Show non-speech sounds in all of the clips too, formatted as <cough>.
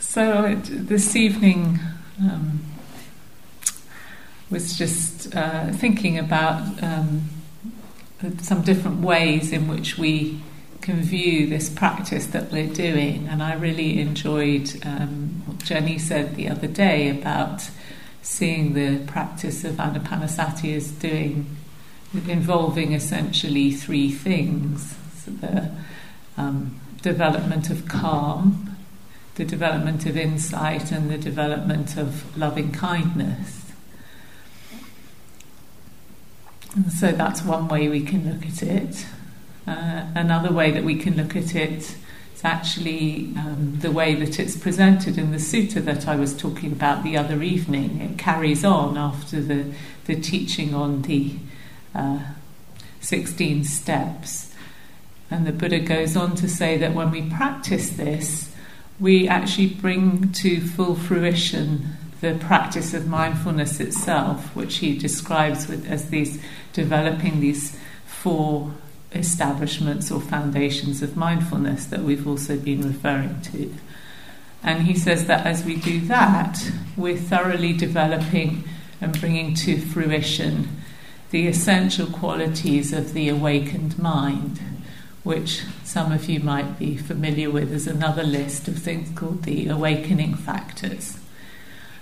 So it, this evening um, was just uh, thinking about um, some different ways in which we can view this practice that we're doing. And I really enjoyed um, what Jenny said the other day about seeing the practice of Anapanasati as doing, involving essentially three things so the um, development of calm, the development of insight, and the development of loving kindness. And so that's one way we can look at it. Uh, another way that we can look at it is actually um, the way that it's presented in the sutta that I was talking about the other evening. It carries on after the, the teaching on the uh, 16 steps. And the Buddha goes on to say that when we practice this, we actually bring to full fruition the practice of mindfulness itself, which he describes with, as these developing these four establishments or foundations of mindfulness that we've also been referring to. And he says that as we do that, we're thoroughly developing and bringing to fruition the essential qualities of the awakened mind, which some of you might be familiar with as another list of things called the awakening factors.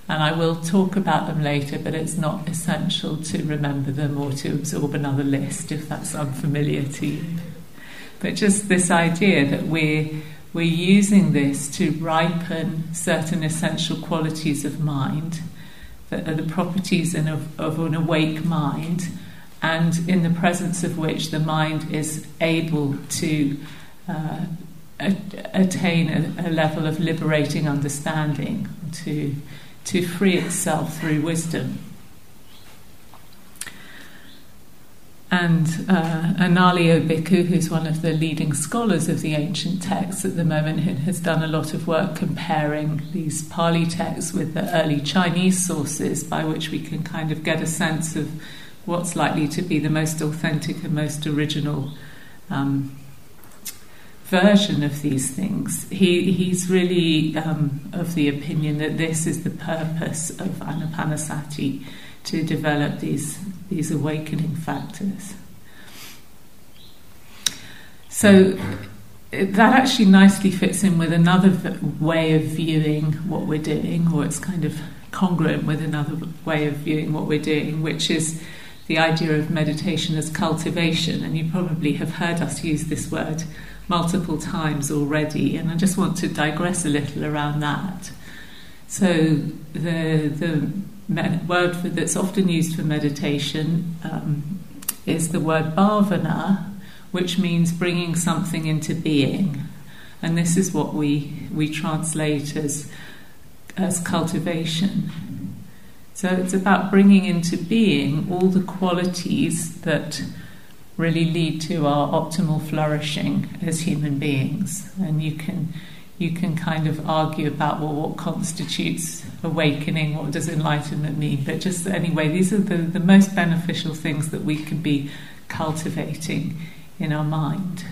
And I will talk about them later, but it's not essential to remember them or to absorb another list if that's unfamiliar to you. But just this idea that we're, we're using this to ripen certain essential qualities of mind that are the properties of, of an awake mind and in the presence of which the mind is able to uh, attain a, a level of liberating understanding, to to free itself through wisdom. And uh, Bhikkhu, who's one of the leading scholars of the ancient texts at the moment, has done a lot of work comparing these Pali texts with the early Chinese sources, by which we can kind of get a sense of what's likely to be the most authentic and most original um, version of these things. He, he's really um, of the opinion that this is the purpose of Anapanasati to develop these, these awakening factors. So that actually nicely fits in with another way of viewing what we're doing, or it's kind of congruent with another way of viewing what we're doing, which is the idea of meditation as cultivation. And you probably have heard us use this word multiple times already, and I just want to digress a little around that. So, the, the word for, that's often used for meditation um, is the word bhavana, which means bringing something into being. And this is what we, we translate as, as cultivation. So it's about bringing into being all the qualities that really lead to our optimal flourishing as human beings. And you can you can kind of argue about well what constitutes awakening, what does enlightenment mean, but just anyway, these are the, the most beneficial things that we can be cultivating in our mind.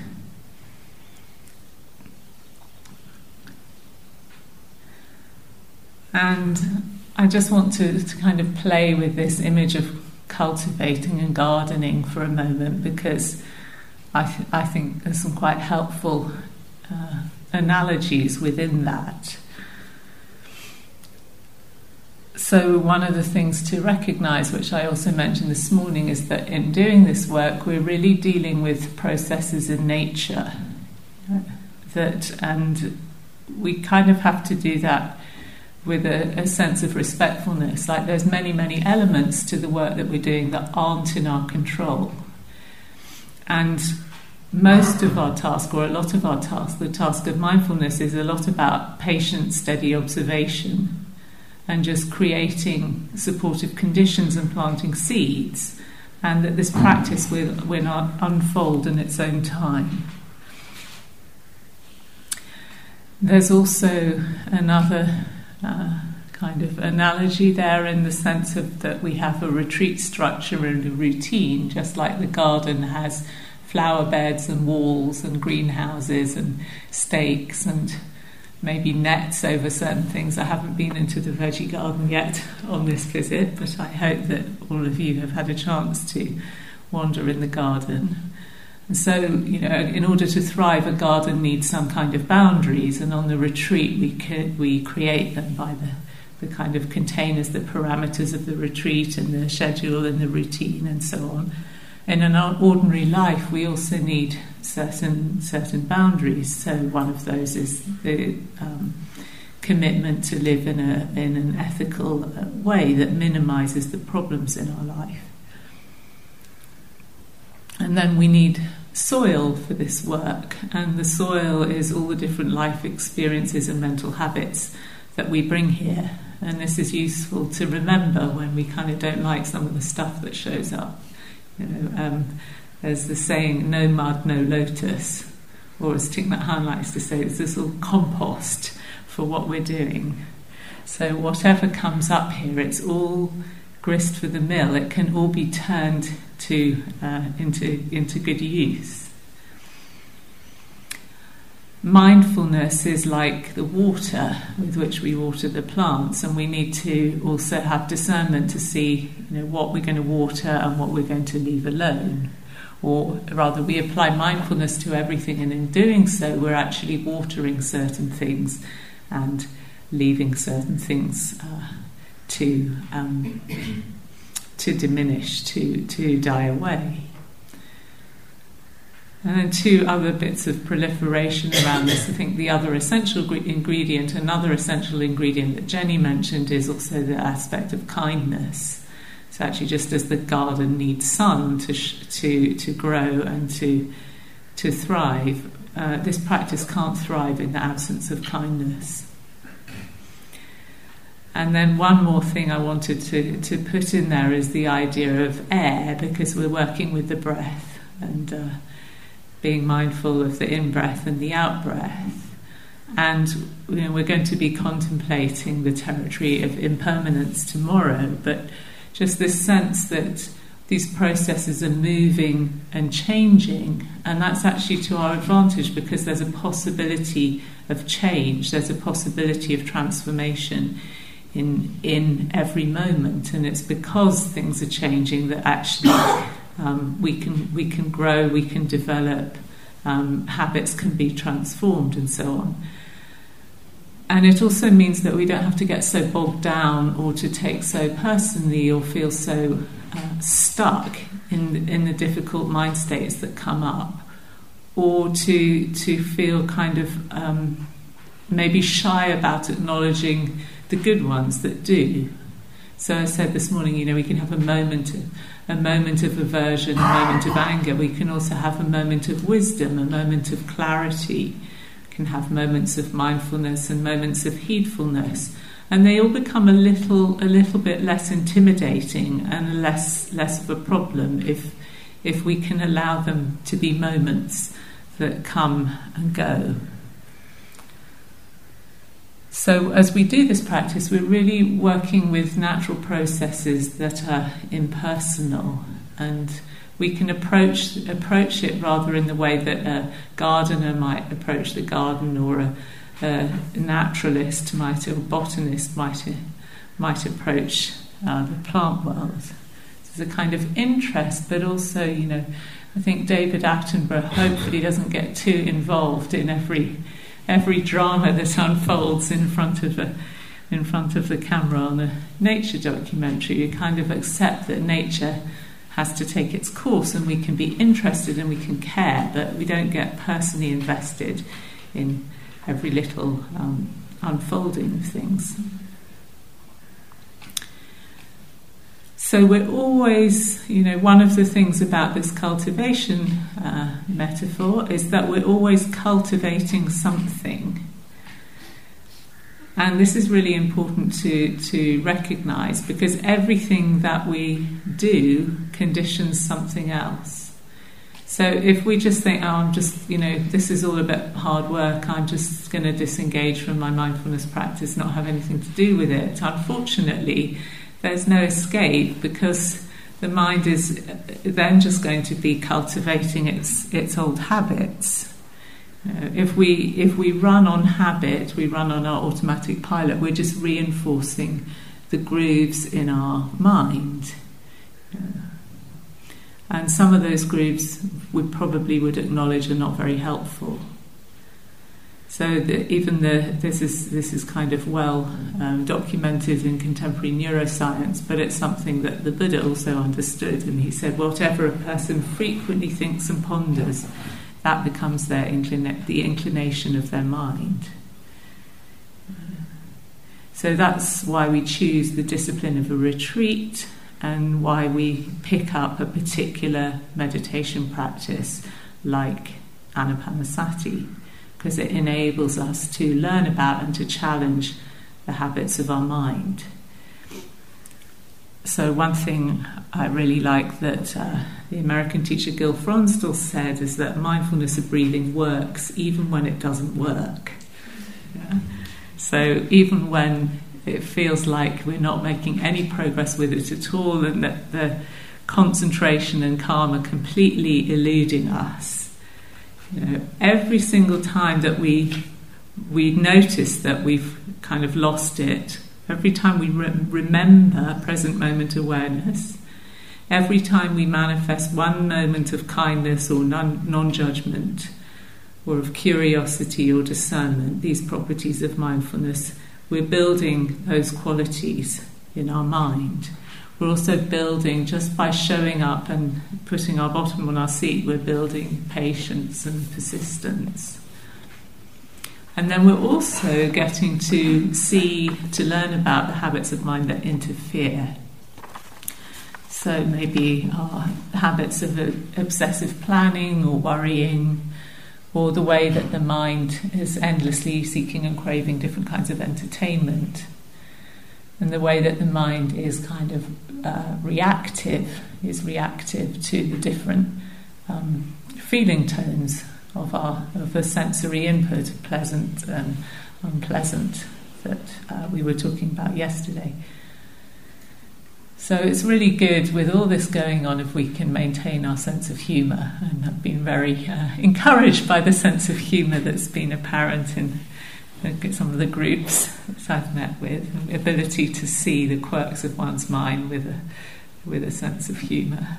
And I just want to, to kind of play with this image of cultivating and gardening for a moment because I, th- I think there's some quite helpful uh, analogies within that. So, one of the things to recognize, which I also mentioned this morning, is that in doing this work, we're really dealing with processes in nature. That, and we kind of have to do that with a, a, sense of respectfulness. Like there's many, many elements to the work that we're doing that aren't in our control. And most of our task, or a lot of our task, the task of mindfulness, is a lot about patient, steady observation and just creating supportive conditions and planting seeds. And that this practice will, will unfold in its own time. There's also another uh, kind of analogy there in the sense of that we have a retreat structure and a routine, just like the garden has flower beds and walls and greenhouses and stakes and maybe nets over certain things. I haven't been into the veggie garden yet on this visit, but I hope that all of you have had a chance to wander in the garden. And so, you know, in order to thrive, a garden needs some kind of boundaries, and on the retreat, we, c- we create them by the, the kind of containers, the parameters of the retreat, and the schedule, and the routine, and so on. In an ordinary life, we also need certain certain boundaries. So one of those is the um, commitment to live in a in an ethical uh, way that minimises the problems in our life. And then we need soil for this work, and the soil is all the different life experiences and mental habits that we bring here. And this is useful to remember when we kind of don't like some of the stuff that shows up. You know, um, there's the saying, no mud, no lotus. Or as Thich Nhat Hanh likes to say, it's this little compost for what we're doing. So whatever comes up here, it's all grist for the mill. It can all be turned to uh, into into good use. Mindfulness is like the water with which we water the plants, and we need to also have discernment to see, you know, what we're going to water and what we're going to leave alone. Or rather, we apply mindfulness to everything, and in doing so, we're actually watering certain things and leaving certain things uh, to um, to diminish, to to die away. And then two other bits of proliferation around this. I think the other essential ingredient, another essential ingredient that Jenny mentioned, is also the aspect of kindness. So actually, just as the garden needs sun to to to grow and to to thrive, uh, this practice can't thrive in the absence of kindness. And then one more thing I wanted to, to put in there is the idea of air, because we're working with the breath and uh, being mindful of the in breath and the out breath. And you know, we're going to be contemplating the territory of impermanence tomorrow, but just this sense that these processes are moving and changing, and that's actually to our advantage because there's a possibility of change, there's a possibility of transformation in in every moment, and it's because things are changing that actually <coughs> um, we can we can grow, we can develop, um, habits can be transformed, and so on. And it also means that we don't have to get so bogged down or to take so personally or feel so uh, stuck in in the difficult mind states that come up, or to to feel kind of um, maybe shy about acknowledging the good ones that do. So I said this morning, you know, we can have a moment, of, a moment of aversion, a moment of anger. We can also have a moment of wisdom, a moment of clarity. We can have moments of mindfulness and moments of heedfulness, and they all become a little, a little bit less intimidating and less, less of a problem if, if we can allow them to be moments that come and go. So, as we do this practice, we're really working with natural processes that are impersonal, and we can approach approach it rather in the way that a gardener might approach the garden, or a, a naturalist might, or a botanist might might approach uh, the plant world. There's a kind of interest, but also, you know, I think David Attenborough hopefully doesn't get too involved in every every drama that unfolds in front of a, in front of the camera on a nature documentary. You kind of accept that nature has to take its course, and we can be interested and we can care, but we don't get personally invested in every little um, unfolding of things. So we're always, you know, one of the things about this cultivation uh, metaphor is that we're always cultivating something. And this is really important to, to recognize because everything that we do conditions something else. So if we just think, oh, I'm just, you know, this is all a bit hard work, I'm just going to disengage from my mindfulness practice, not have anything to do with it, unfortunately, there's no escape because the mind is then just going to be cultivating its its old habits. Know, if we if we run on habit, we run on our automatic pilot. We're just reinforcing the grooves in our mind. Uh, and some of those grooves we probably would acknowledge are not very helpful. So the, even the this is this is kind of well um, documented in contemporary neuroscience, but it's something that the Buddha also understood, and he said, whatever a person frequently thinks and ponders, that becomes their inclina- the inclination of their mind. So that's why we choose the discipline of a retreat, and why we pick up a particular meditation practice like anapanasati because it enables us to learn about and to challenge the habits of our mind. So, one thing I really like that uh, the American teacher Gil Fronsdal said is that mindfulness of breathing works even when it doesn't work. Yeah? So, even when it feels like we're not making any progress with it at all and that the concentration and calm are completely eluding us, you know, every single time that we we notice that we've kind of lost it, every time we re- remember present moment awareness, every time we manifest one moment of kindness or non judgment, or of curiosity or discernment, these properties of mindfulness, we're building those qualities in our mind we're also building, just by showing up and putting our bottom on our seat, we're building patience and persistence. And then we're also getting to see, to learn about the habits of mind that interfere. So maybe our habits of obsessive planning or worrying, or the way that the mind is endlessly seeking and craving different kinds of entertainment and the way that the mind is kind of uh, reactive is reactive to the different um, feeling tones of our of the sensory input, pleasant and unpleasant, that uh, we were talking about yesterday. So it's really good with all this going on if we can maintain our sense of humour, and I've been very uh, <laughs> encouraged by the sense of humour that's been apparent in some of the groups I've met with, the ability to see the quirks of one's mind with a, with a sense of humour.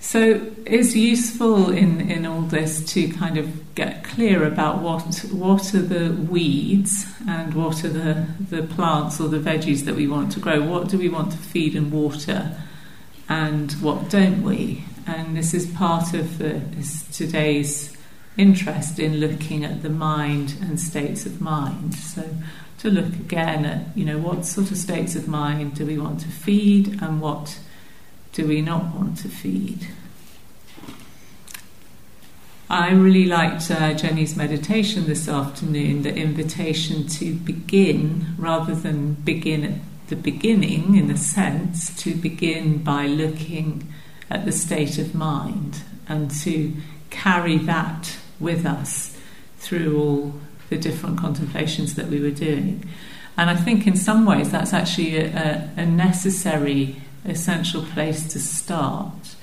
So it's useful in, in all this to kind of get clear about what what are the weeds and what are the, the plants or the veggies that we want to grow. What do we want to feed and water, and what don't we? And this is part of the, today's interest in looking at the mind and states of mind. So to look again at, you know, what sort of states of mind do we want to feed and what do we not want to feed. I really liked uh, Jenny's meditation this afternoon, the invitation to begin rather than begin at the beginning, in a sense, to begin by looking at the state of mind and to carry that with us through all the different contemplations that we were doing. And I think in some ways that's actually a, a necessary, essential place to start.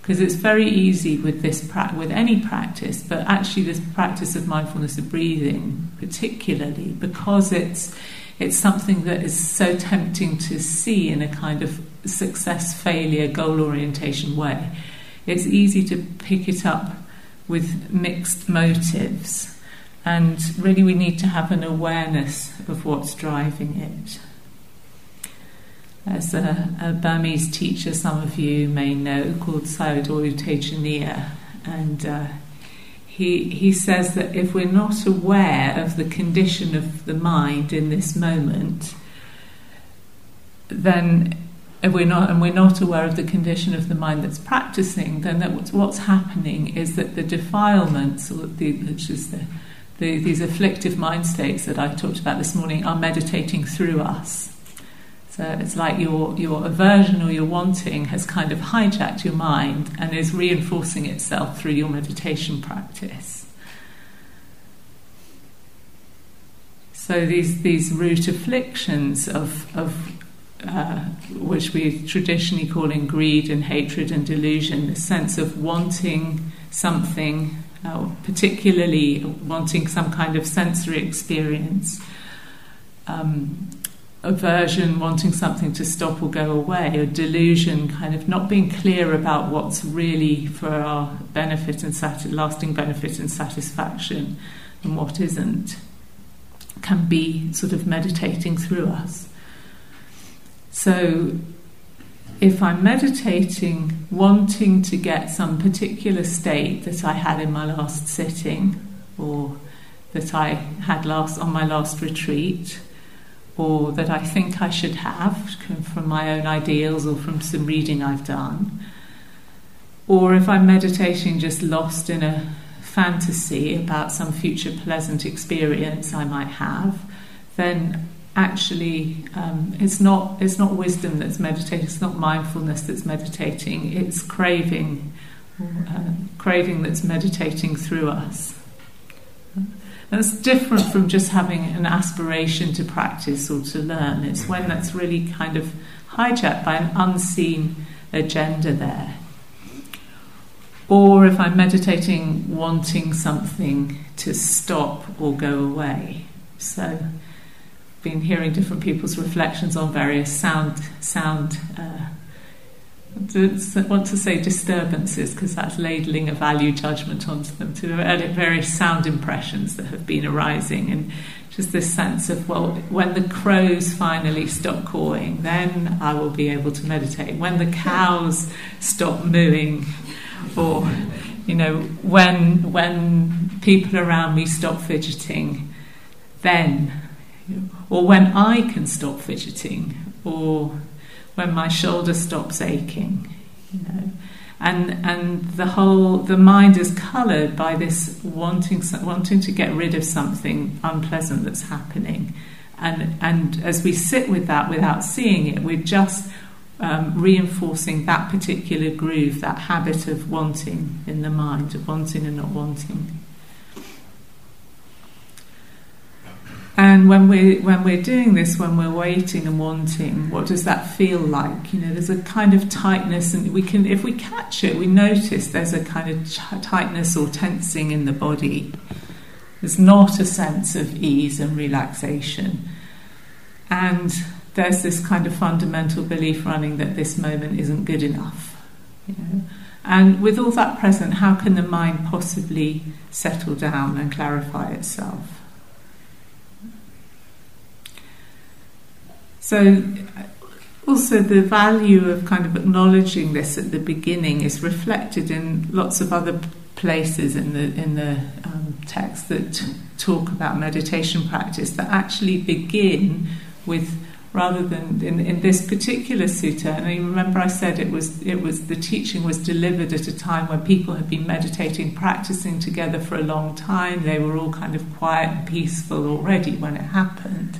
Because it's very easy with this pra- with any practice, but actually this practice of mindfulness of breathing, particularly because it's it's something that is so tempting to see in a kind of success failure goal orientation way. It's easy to pick it up with mixed motives. And really, we need to have an awareness of what's driving it. As a, a Burmese teacher, some of you may know, called Sayadaw U Tejaniya, and uh, he, he says that if we're not aware of the condition of the mind in this moment, then if we're not and we're not aware of the condition of the mind that's practicing, then that what's, happening is that the defilements, which is the, the, these afflictive mind states that I talked about this morning, are meditating through us. So it's like your your aversion or your wanting has kind of hijacked your mind and is reinforcing itself through your meditation practice. So these these root afflictions of of uh, which we traditionally call in greed and hatred and delusion, the sense of wanting something, uh, particularly wanting some kind of sensory experience. Um, aversion, wanting something to stop or go away, or delusion, kind of not being clear about what's really for our benefit and sat- lasting benefit and satisfaction and what isn't, can be sort of meditating through us. So, if I'm meditating, wanting to get some particular state that I had in my last sitting, or that I had last on my last retreat, or that I think I should have from my own ideals or from some reading I've done. Or if I'm meditating just lost in a fantasy about some future pleasant experience I might have, then actually um, it's not it's not wisdom that's meditating, it's not mindfulness that's meditating, it's craving, uh, craving that's meditating through us. That's different from just having an aspiration to practice or to learn. It's when that's really kind of hijacked by an unseen agenda there. Or if I'm meditating wanting something to stop or go away. So, been hearing different people's reflections on various sound sound uh, I want to say disturbances because that's ladling a value judgment onto them to various sound impressions that have been arising and just this sense of well when the crows finally stop cawing then I will be able to meditate. When the cows stop mooing or you know when when people around me stop fidgeting then or when I can stop fidgeting or when my shoulder stops aching, you know. And, and the whole the mind is coloured by this wanting wanting to get rid of something unpleasant that's happening, and and as we sit with that without seeing it, we're just um, reinforcing that particular groove, that habit of wanting in the mind, of wanting and not wanting. And when we're, when we're doing this, when we're waiting and wanting, what does that feel like? You know, there's a kind of tightness, and we can, if we catch it, we notice there's a kind of tightness or tensing in the body. There's not a sense of ease and relaxation. And there's this kind of fundamental belief running that this moment isn't good enough. You know? And with all that present, how can the mind possibly settle down and clarify itself? So, also the value of kind of acknowledging this at the beginning is reflected in lots of other places in the in the um, text that talk about meditation practice that actually begin with rather than in, in this particular sutta and I remember I said it was it was the teaching was delivered at a time when people had been meditating practicing together for a long time. They were all kind of quiet and peaceful already when it happened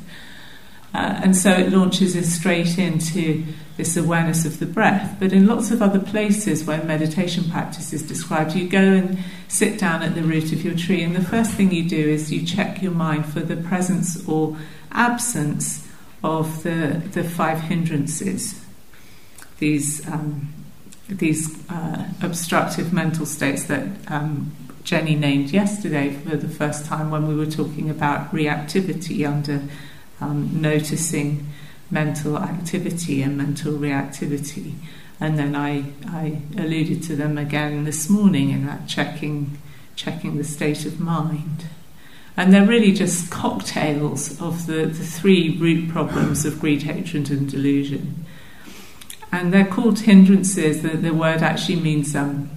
uh, and so it launches us straight into this awareness of the breath. But in lots of other places where meditation practice is described, you go and sit down at the root of your tree, and the first thing you do is you check your mind for the presence or absence of the, the five hindrances, these, um, these uh, obstructive mental states that um, Jenny named yesterday for the first time when we were talking about reactivity under um, noticing mental activity and mental reactivity. And then I, I alluded to them again this morning in that checking, checking the state of mind. And they're really just cocktails of the, the three root problems of greed, hatred, and delusion. And they're called hindrances. The, the word actually means um,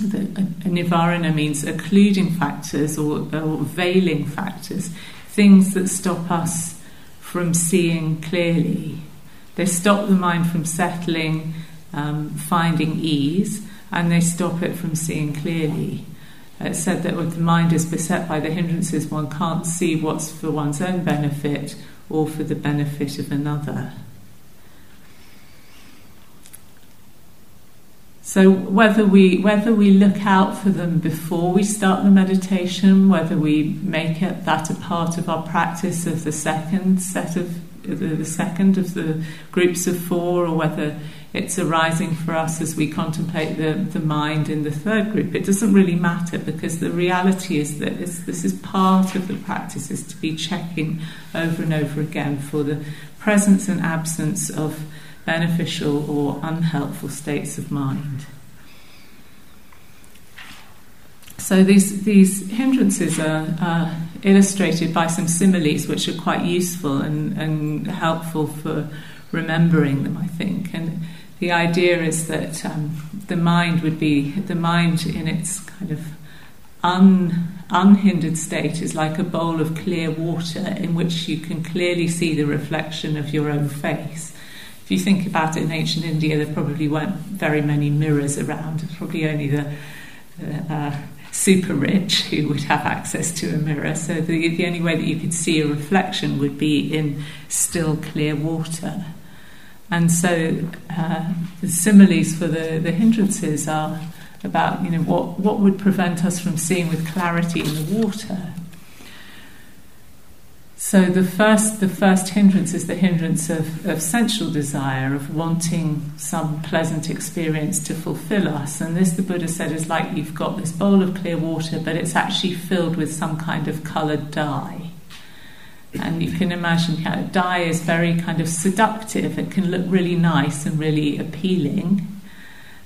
the, a, nivarana means occluding factors or, or veiling factors things that stop us from seeing clearly. They stop the mind from settling, um, finding ease, and they stop it from seeing clearly. It's said that when the mind is beset by the hindrances, one can't see what's for one's own benefit or for the benefit of another. So whether we whether we look out for them before we start the meditation, whether we make it that a part of our practice of the second set of the, second of the groups of four, or whether it's arising for us as we contemplate the, the mind in the third group. It doesn't really matter because the reality is that this is part of the practice is to be checking over and over again for the presence and absence of beneficial or unhelpful states of mind. So these these hindrances are, illustrated by some similes, which are quite useful and, and helpful for remembering them. I think, and the idea is that um, the mind would be the mind in its kind of un, unhindered state is like a bowl of clear water in which you can clearly see the reflection of your own face. If you think about it in ancient India, there probably weren't very many mirrors around. Probably only the uh, super rich who would have access to a mirror. So the, the only way that you could see a reflection would be in still clear water. And so uh, the similes for the, the hindrances are about you know what, what would prevent us from seeing with clarity in the water. So the first the first hindrance is the hindrance of, of sensual desire, of wanting some pleasant experience to fulfill us. And this the Buddha said is like you've got this bowl of clear water, but it's actually filled with some kind of coloured dye. And you can imagine how dye is very kind of seductive. It can look really nice and really appealing,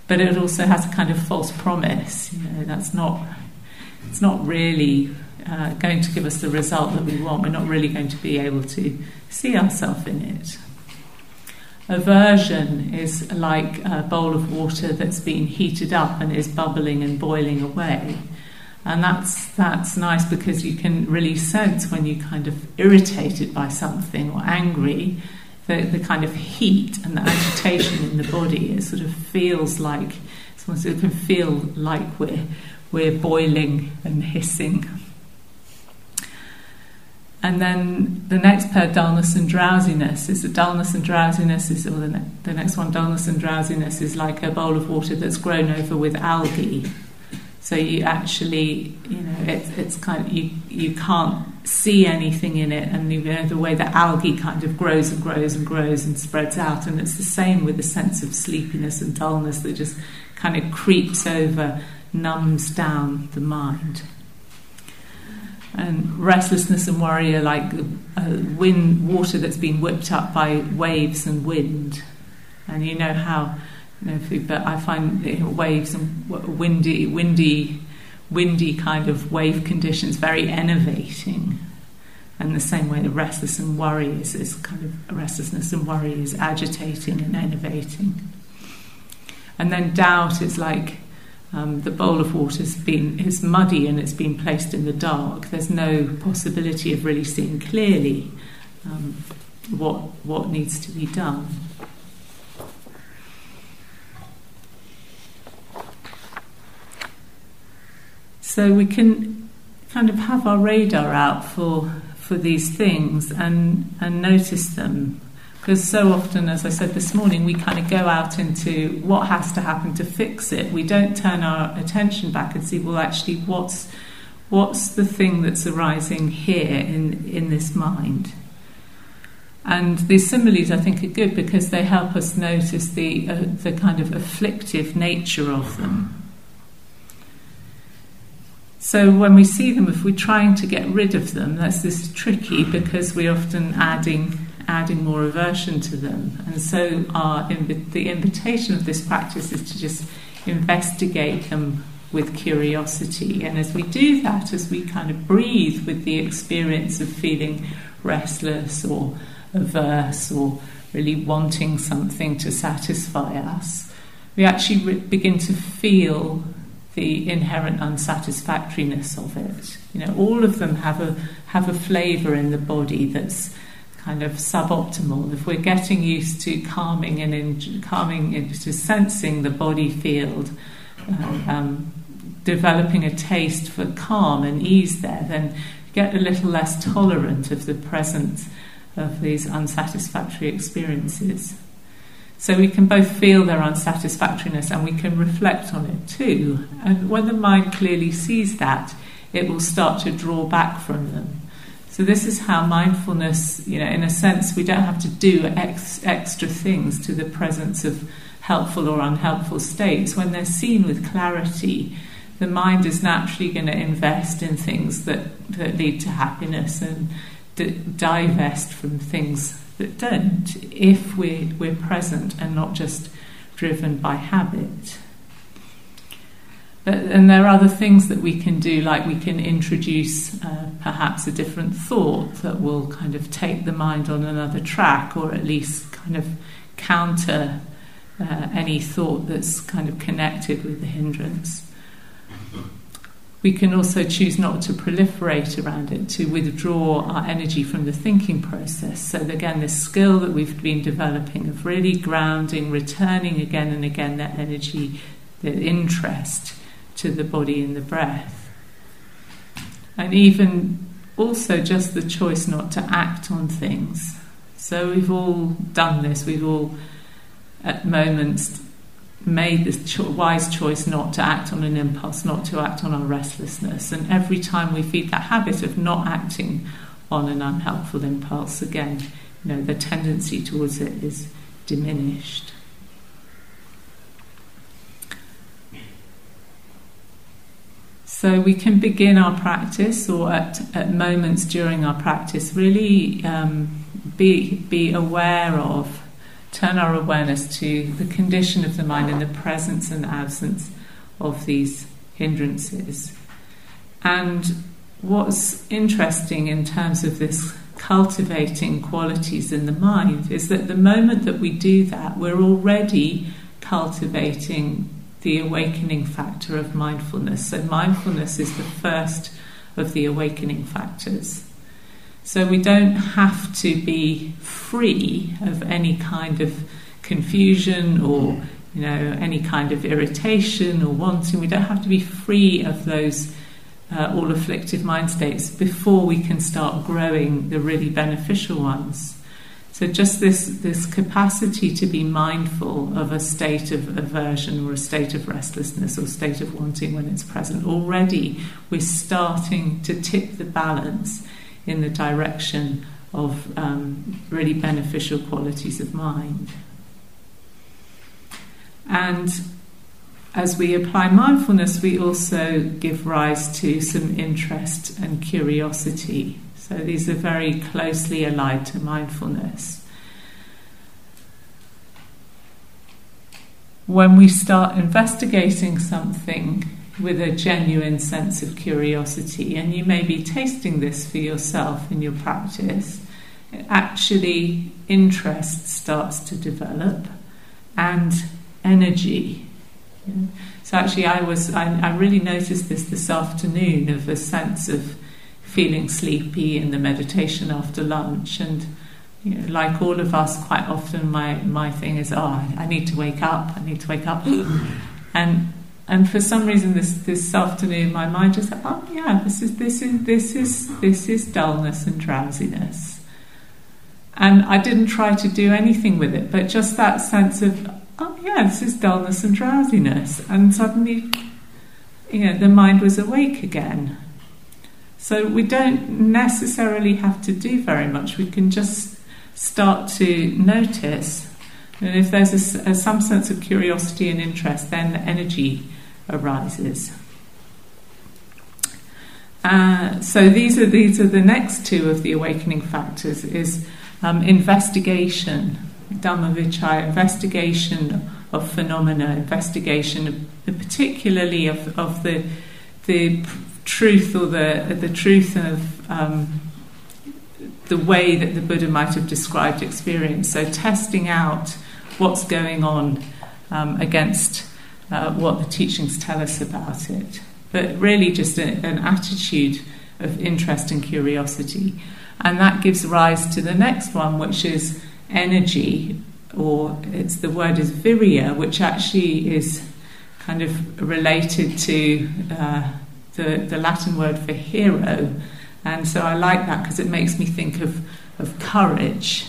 but it also has a kind of false promise. You know, that's not. It's not really uh, going to give us the result that we want. We're not really going to be able to see ourselves in it. Aversion is like a bowl of water that's been heated up and is bubbling and boiling away. And that's, that's nice because you can really sense when you're kind of irritated by something or angry, the, the kind of heat and the agitation in the body. It sort of feels like, it can feel like we're, we're boiling and hissing. And then the next pair, dullness and drowsiness, is the dullness and drowsiness is, or the, ne- the next one, dullness and drowsiness is like a bowl of water that's grown over with algae. So you actually, you know, it's, it's kind of, you, you can't see anything in it, and you know, the way that algae kind of grows and grows and grows and spreads out. And it's the same with the sense of sleepiness and dullness that just kind of creeps over, numbs down the mind. And restlessness and worry are like uh, wind, water that's been whipped up by waves and wind. And you know how you know, but I find you know, waves and windy, windy, windy kind of wave conditions very enervating. And the same way the restless and worry is, is kind of restlessness and worry is agitating and enervating. And then doubt is like um, the bowl of water has been is muddy and it's been placed in the dark. There's no possibility of really seeing clearly um, what what needs to be done. So we can kind of have our radar out for for these things and and notice them because so often as I said this morning we kind of go out into what has to happen to fix it. We don't turn our attention back and see well actually what's what's the thing that's arising here in in this mind? And these similes I think are good because they help us notice the uh, the kind of afflictive nature of them. So when we see them, if we're trying to get rid of them, that's this tricky because we're often adding adding more aversion to them. And so our the invitation of this practice is to just investigate them with curiosity. And as we do that, as we kind of breathe with the experience of feeling restless or averse or really wanting something to satisfy us, we actually re- begin to feel the inherent unsatisfactoriness of it. You know, all of them have a have a flavour in the body that's kind of suboptimal. If we're getting used to calming and in, calming into sensing the body field, uh, um, developing a taste for calm and ease there, then get a little less tolerant of the presence of these unsatisfactory experiences. So we can both feel their unsatisfactoriness and we can reflect on it too. And when the mind clearly sees that, it will start to draw back from them. So this is how mindfulness, you know, in a sense, we don't have to do ex- extra things to the presence of helpful or unhelpful states, when they're seen with clarity, the mind is naturally going to invest in things that, that lead to happiness and d- divest from things that don't if we're, we're present and not just driven by habit. But, and there are other things that we can do, like we can introduce uh, perhaps a different thought that will kind of take the mind on another track, or at least kind of counter uh, any thought that's kind of connected with the hindrance. We can also choose not to proliferate around it, to withdraw our energy from the thinking process. So, again, this skill that we've been developing of really grounding, returning again and again that energy, the interest to the body and the breath. And even also just the choice not to act on things. So, we've all done this, we've all at moments made this cho- wise choice not to act on an impulse, not to act on our restlessness. And every time we feed that habit of not acting on an unhelpful impulse, again, you know, the tendency towards it is diminished. So we can begin our practice, or at, at moments during our practice, really um, be be aware of turn our awareness to the condition of the mind and the presence and absence of these hindrances. And what's interesting in terms of this cultivating qualities in the mind is that the moment that we do that, we're already cultivating the awakening factor of mindfulness. So, mindfulness is the first of the awakening factors. So we don't have to be free of any kind of confusion or you know any kind of irritation or wanting. We don't have to be free of those uh, all afflictive mind states before we can start growing the really beneficial ones. So just this this capacity to be mindful of a state of aversion or a state of restlessness or state of wanting when it's present already we're starting to tip the balance in the direction of um, really beneficial qualities of mind. And as we apply mindfulness, we also give rise to some interest and curiosity. So these are very closely allied to mindfulness. When we start investigating something, with a genuine sense of curiosity, and you may be tasting this for yourself in your practice, actually interest starts to develop and energy. So actually, I was I, I really noticed this this afternoon of a sense of feeling sleepy in the meditation after lunch and. You know, like all of us, quite often my, my thing is, oh, I need to wake up, I need to wake up. <laughs> and and for some reason, this this afternoon, my mind just said, "Oh yeah, this is this is this is this is dullness and drowsiness." And I didn't try to do anything with it, but just that sense of, "Oh yeah, this is dullness and drowsiness," and suddenly, you know, the mind was awake again. So we don't necessarily have to do very much. We can just start to notice and if there's a, a, some sense of curiosity and interest, then the energy arises. Uh, so these are these are the next two of the awakening factors is um, investigation, Dhammavichaya, investigation of phenomena, investigation of, particularly of, of the the truth or the the truth of um, the way that the Buddha might have described experience. So testing out what's going on um, against uh, what the teachings tell us about it, but really just a, an attitude of interest and curiosity. And that gives rise to the next one, which is energy, or it's the word is virya, which actually is kind of related to uh, the, the Latin word for hero. And so I like that because it makes me think of, of courage.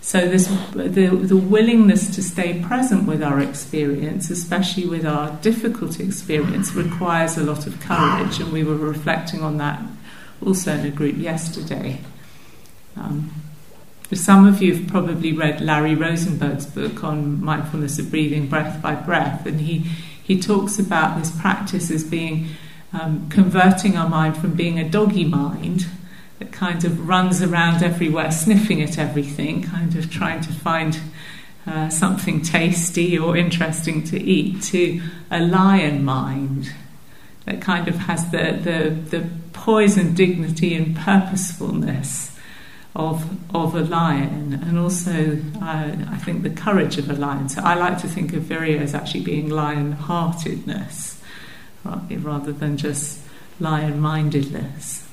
So this the, the willingness to stay present with our experience, especially with our difficult experience, requires a lot of courage, and we were reflecting on that also in a group yesterday. Um, some of you have probably read Larry Rosenberg's book on mindfulness of breathing, breath by breath, and he, he talks about this practice as being um, converting our mind from being a doggy mind that kind of runs around everywhere, sniffing at everything, kind of trying to find uh, something tasty or interesting to eat, to a lion mind that kind of has the, the, the poise and dignity and purposefulness of, of a lion, and also uh, I think the courage of a lion. So I like to think of Virya as actually being lion heartedness rather than just lion mindedness.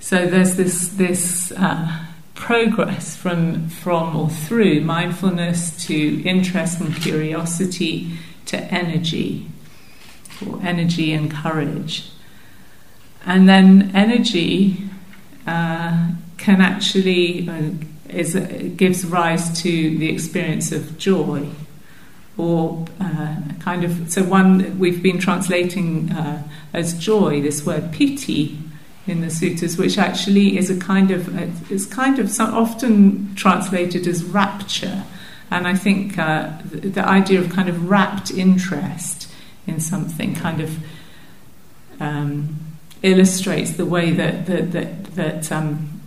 So there's this, this uh, progress from, from or through mindfulness to interest and curiosity to energy, or energy and courage. And then energy uh, can actually uh, is, uh, gives rise to the experience of joy, or uh, kind of so one we've been translating uh, as joy this word piti in the sutras, which actually is a kind of is kind of often translated as rapture, and I think uh, the, the, idea of kind of rapt interest in something kind of um, illustrates the way that that that, that, um,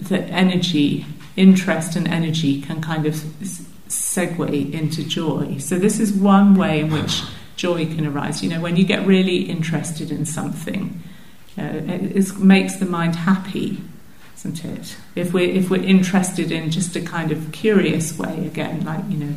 that energy, interest, and energy can kind of segue into joy. So this is one way in which joy can arise. You know, when you get really interested in something uh, it makes the mind happy, isn't it? If we're if we're interested in just a kind of curious way, again, like you know,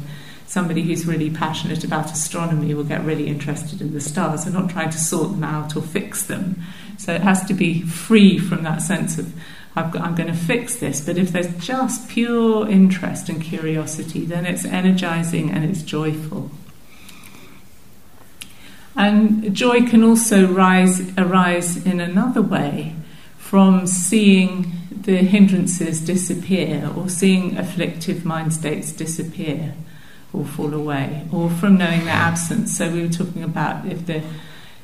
somebody who's really passionate about astronomy will get really interested in the stars. They're not trying to sort them out or fix them. So it has to be free from that sense of i am going to fix this. But if there's just pure interest and curiosity, then it's energizing and it's joyful. And joy can also rise, arise in another way from seeing the hindrances disappear or seeing afflictive mind states disappear or fall away or from knowing their absence. So we were talking about if the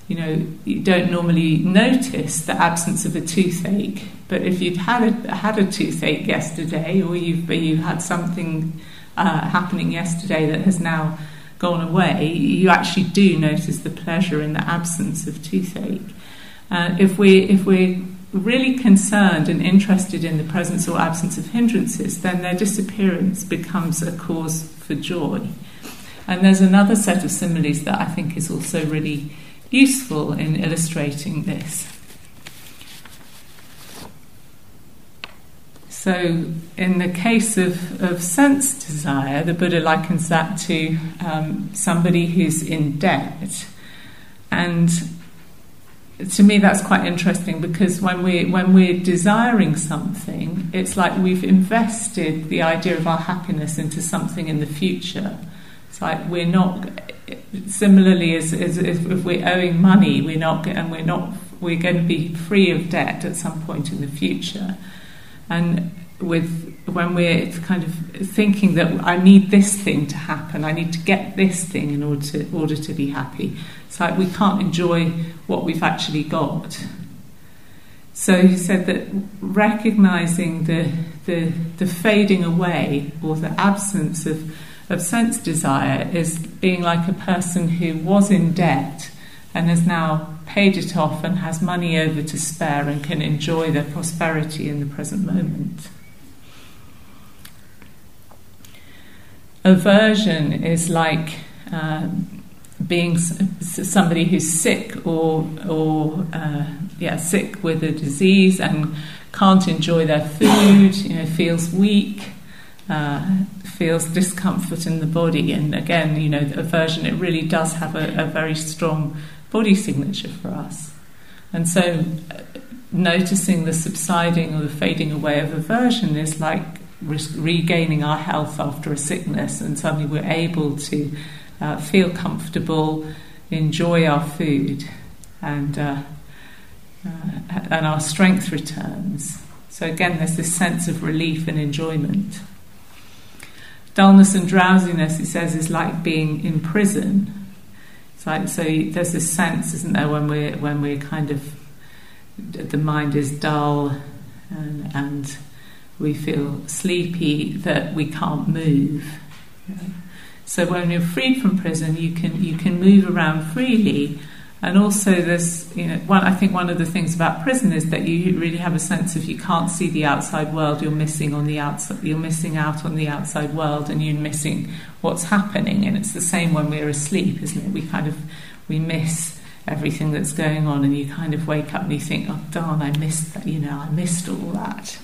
you know, you don't normally notice the absence of a toothache, but if you'd had a, had a toothache yesterday, or you've you had something uh, happening yesterday that has now gone away, you actually do notice the pleasure in the absence of toothache. Uh, if, we, if we're really concerned and interested in the presence or absence of hindrances, then their disappearance becomes a cause for joy. And there's another set of similes that I think is also really useful in illustrating this. So, in the case of, of sense desire, the Buddha likens that to um, somebody who's in debt. And to me, that's quite interesting because when, we, when we're desiring something, it's like we've invested the idea of our happiness into something in the future. It's like we're not, similarly as, as if, if we're owing money, we're not, and we're not, we're going to be free of debt at some point in the future. And with when we're kind of thinking that I need this thing to happen, I need to get this thing in order to order to be happy. It's like we can't enjoy what we've actually got. So he said that recognizing the the, the fading away or the absence of, of sense desire is being like a person who was in debt and has now paid it off and has money over to spare and can enjoy their prosperity in the present moment. Aversion is like um, being somebody who's sick or, or uh, yeah, sick with a disease and can't enjoy their food, you know, feels weak, uh, feels discomfort in the body. And again, you know, aversion, it really does have a, a very strong body signature for us. And so, uh, noticing the subsiding or the fading away of aversion is like regaining our health after a sickness, and suddenly we're able to uh, feel comfortable, enjoy our food, and uh, uh, and our strength returns. So again, there's this sense of relief and enjoyment. Dullness and drowsiness, he says, is like being in prison It's like so there's this sense, isn't there, when we're when we're kind of the mind is dull and, and we feel sleepy, that we can't move. So when you're freed from prison, you can you can move around freely, and also there's you know one I think one of the things about prison is that you really have a sense of you can't see the outside world. You're missing on the outside. You're missing out on the outside world, and you're missing what's happening. And it's the same when we're asleep, isn't it? We kind of we miss everything that's going on, and you kind of wake up and you think, oh darn, I missed that. You know, I missed all that.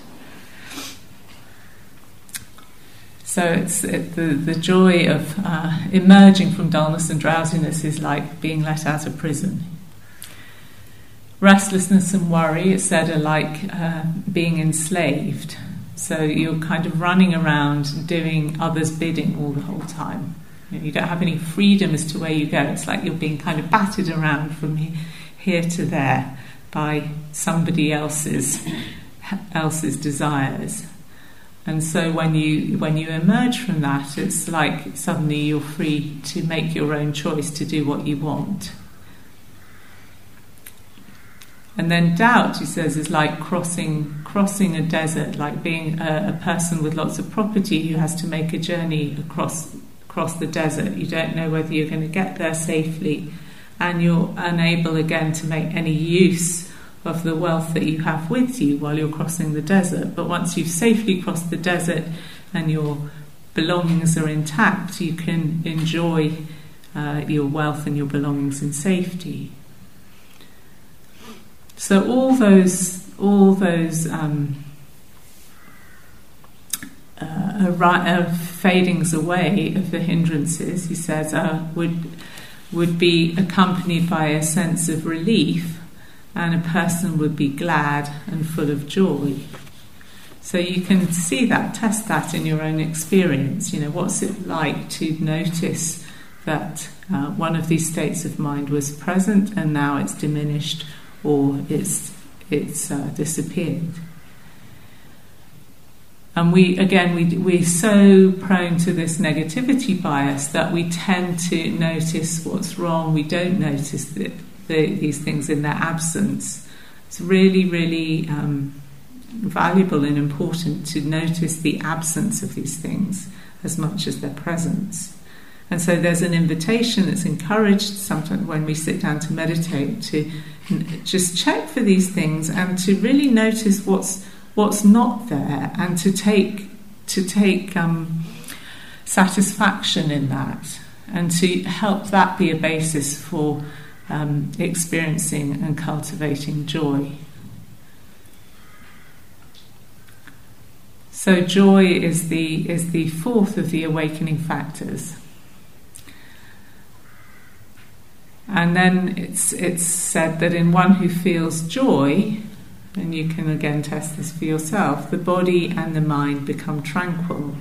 So it's it, the the joy of uh, emerging from dullness and drowsiness is like being let out of prison. Restlessness and worry, it said, are like uh, being enslaved. So you're kind of running around doing others' bidding all the whole time. You, know, you don't have any freedom as to where you go. It's like you're being kind of battered around from here to there by somebody else's <laughs> else's desires. And so when you when you emerge from that, it's like suddenly you're free to make your own choice to do what you want. And then doubt, he says, is like crossing crossing a desert, like being a, a person with lots of property who has to make a journey across across the desert. You don't know whether you're going to get there safely, and you're unable again to make any use of the wealth that you have with you while you're crossing the desert. But once you've safely crossed the desert and your belongings are intact, you can enjoy uh, your wealth and your belongings in safety. So all those, all those um, uh, uh, fadings away of the hindrances, he says, uh, would would be accompanied by a sense of relief and a person would be glad and full of joy. So you can see that, test that in your own experience. You know, what's it like to notice that uh, one of these states of mind was present and now it's diminished or it's it's uh, disappeared. And we again we we're so prone to this negativity bias that we tend to notice what's wrong. We don't notice that the, these things in their absence. It's really, really um, valuable and important to notice the absence of these things as much as their presence. And so there's an invitation that's encouraged sometimes when we sit down to meditate to just check for these things and to really notice what's what's not there and to take to take um, satisfaction in that and to help that be a basis for um, experiencing and cultivating joy. So joy is the is the fourth of the awakening factors. And then it's it's said that in one who feels joy, and you can again test this for yourself, the body and the mind become tranquil.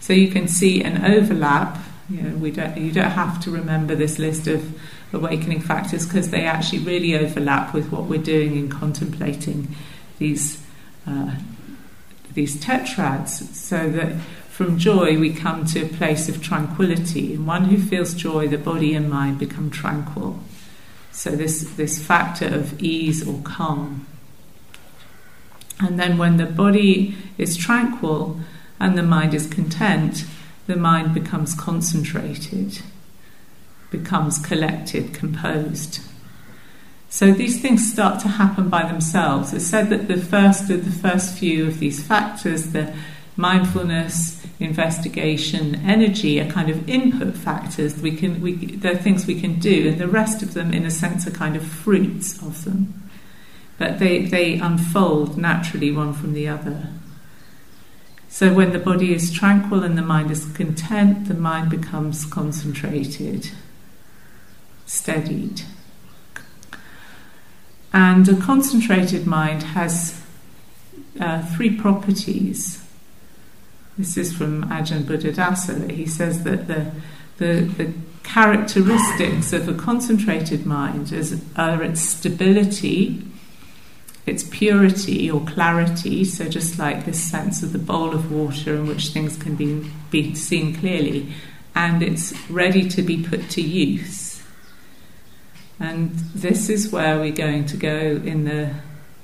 So you can see an overlap. You know, we don't you don't have to remember this list of awakening factors because they actually really overlap with what we're doing in contemplating these uh, these tetrads. So that from joy we come to a place of tranquility. And one who feels joy, the body and mind become tranquil. So this this factor of ease or calm. And then when the body is tranquil and the mind is content, the mind becomes concentrated becomes collected, composed. So these things start to happen by themselves. It's said that the first of the first few of these factors, the mindfulness, investigation, energy, are kind of input factors. We can, we, they're things we can do, and the rest of them, in a sense, are kind of fruits of them. But they, they unfold naturally one from the other. So when the body is tranquil and the mind is content, the mind becomes concentrated steadied. And a concentrated mind has uh, three properties. This is from Ajahn Buddhadasa. He says that the, the, the characteristics of a concentrated mind is, are its stability, its purity or clarity, so just like this sense of the bowl of water in which things can be, be seen clearly, and it's ready to be put to use And this is where we're going to go in the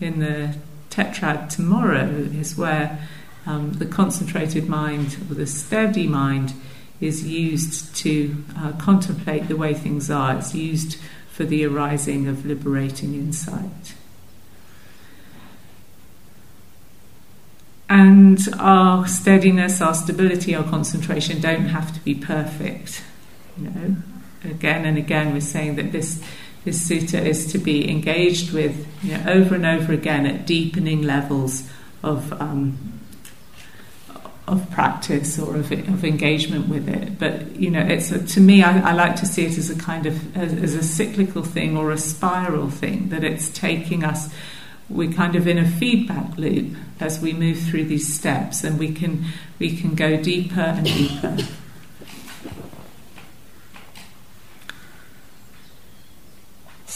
in the tetrad tomorrow. Is where um, the concentrated mind or the steady mind is used to uh, contemplate the way things are. It's used for the arising of liberating insight. And our steadiness, our stability, our concentration don't have to be perfect. You know, again and again, we're saying that this this sutta is to be engaged with you know, over and over again at deepening levels of um, of practice or of, of engagement with it. But you know, it's a, to me, I, I, like to see it as a kind of as, as, a cyclical thing or a spiral thing that it's taking us. We're kind of in a feedback loop as we move through these steps, and we can we can go deeper and deeper.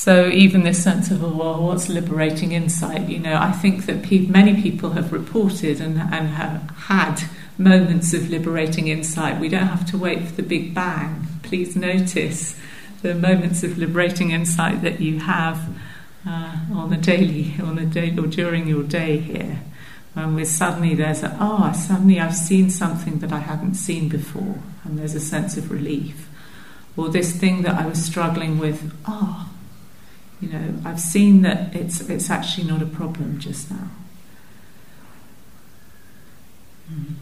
So even this sense of, oh, well, what's liberating insight? You know, I think that pe- many people have reported and, and have had moments of liberating insight. We don't have to wait for the big bang. Please notice the moments of liberating insight that you have uh, on a daily, on a day, or during your day here. When we're suddenly there's a, oh, suddenly I've seen something that I hadn't seen before, and there's a sense of relief. Or this thing that I was struggling with, oh, you know, I've seen that it's it's actually not a problem just now. Mm.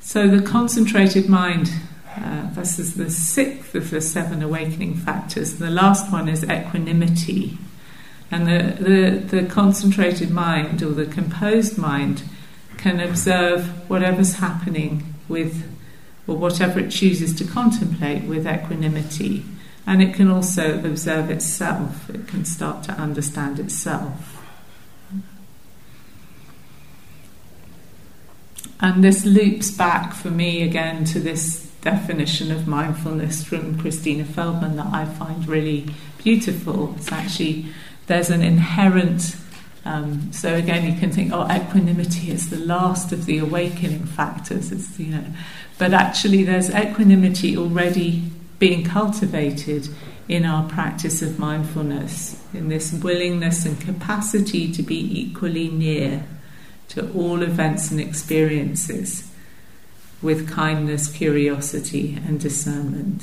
So the concentrated mind. Uh, this is the sixth of the seven awakening factors. The last one is equanimity. And the, the, the concentrated mind or the composed mind can observe whatever's happening with or whatever it chooses to contemplate with equanimity. And it can also observe itself, it can start to understand itself. And this loops back for me again to this definition of mindfulness from Christina Feldman that I find really beautiful. It's actually, there's an inherent um, so again, you can think, oh, equanimity is the last of the awakening factors. It's you know, but actually, there's equanimity already being cultivated in our practice of mindfulness, in this willingness and capacity to be equally near to all events and experiences with kindness, curiosity, and discernment.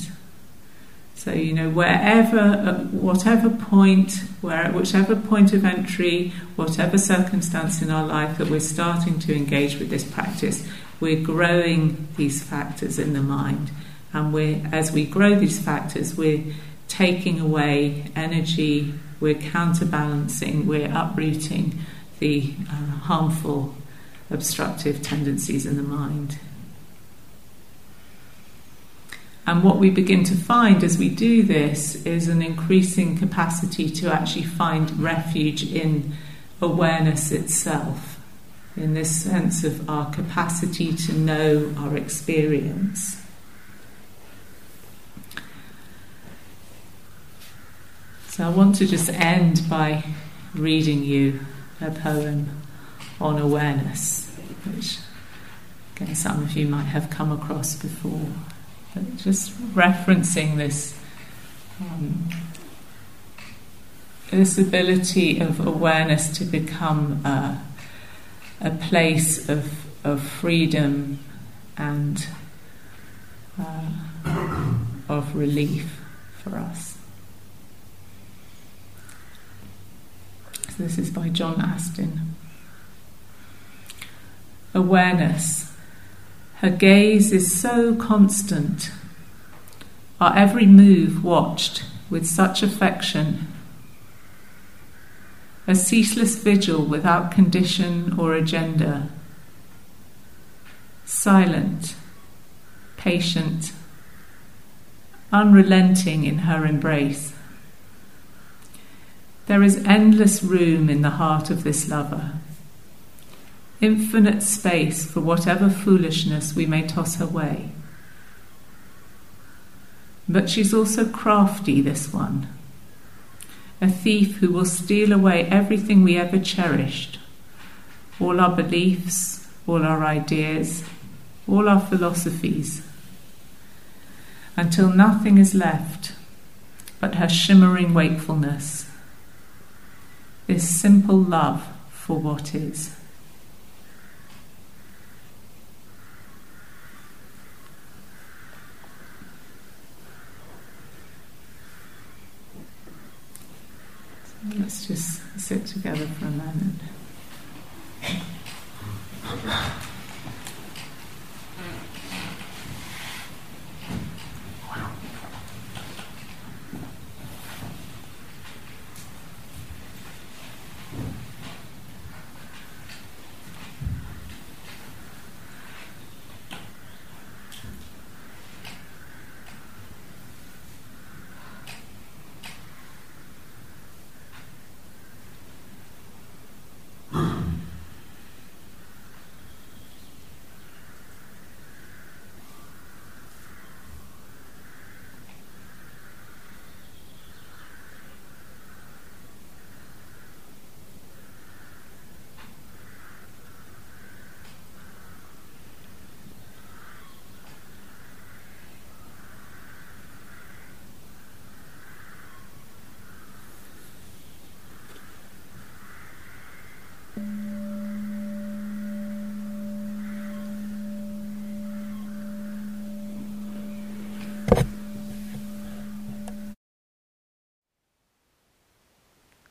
So, you know, wherever, at whatever point, where, at whichever point of entry, whatever circumstance in our life that we're starting to engage with this practice, we're growing these factors in the mind. And we as we grow these factors, we're taking away energy, we're counterbalancing, we're uprooting the uh, harmful, obstructive tendencies in the mind. And what we begin to find as we do this is an increasing capacity to actually find refuge in awareness itself, in this sense of our capacity to know our experience. So I want to just end by reading you a poem on awareness, which again some of you might have come across before. Just referencing this um, this ability of awareness to become a, a place of, of freedom and uh, of relief for us. So this is by John Astin. Awareness her gaze is so constant, our every move watched with such affection. A ceaseless vigil without condition or agenda. Silent, patient, unrelenting in her embrace. There is endless room in the heart of this lover infinite space for whatever foolishness we may toss her way. But she's also crafty, this one. A thief who will steal away everything we ever cherished all our beliefs, all our ideas, all our philosophies. until nothing is left but her shimmering wakefulness, this simple love for what is. Let's just sit together for a moment.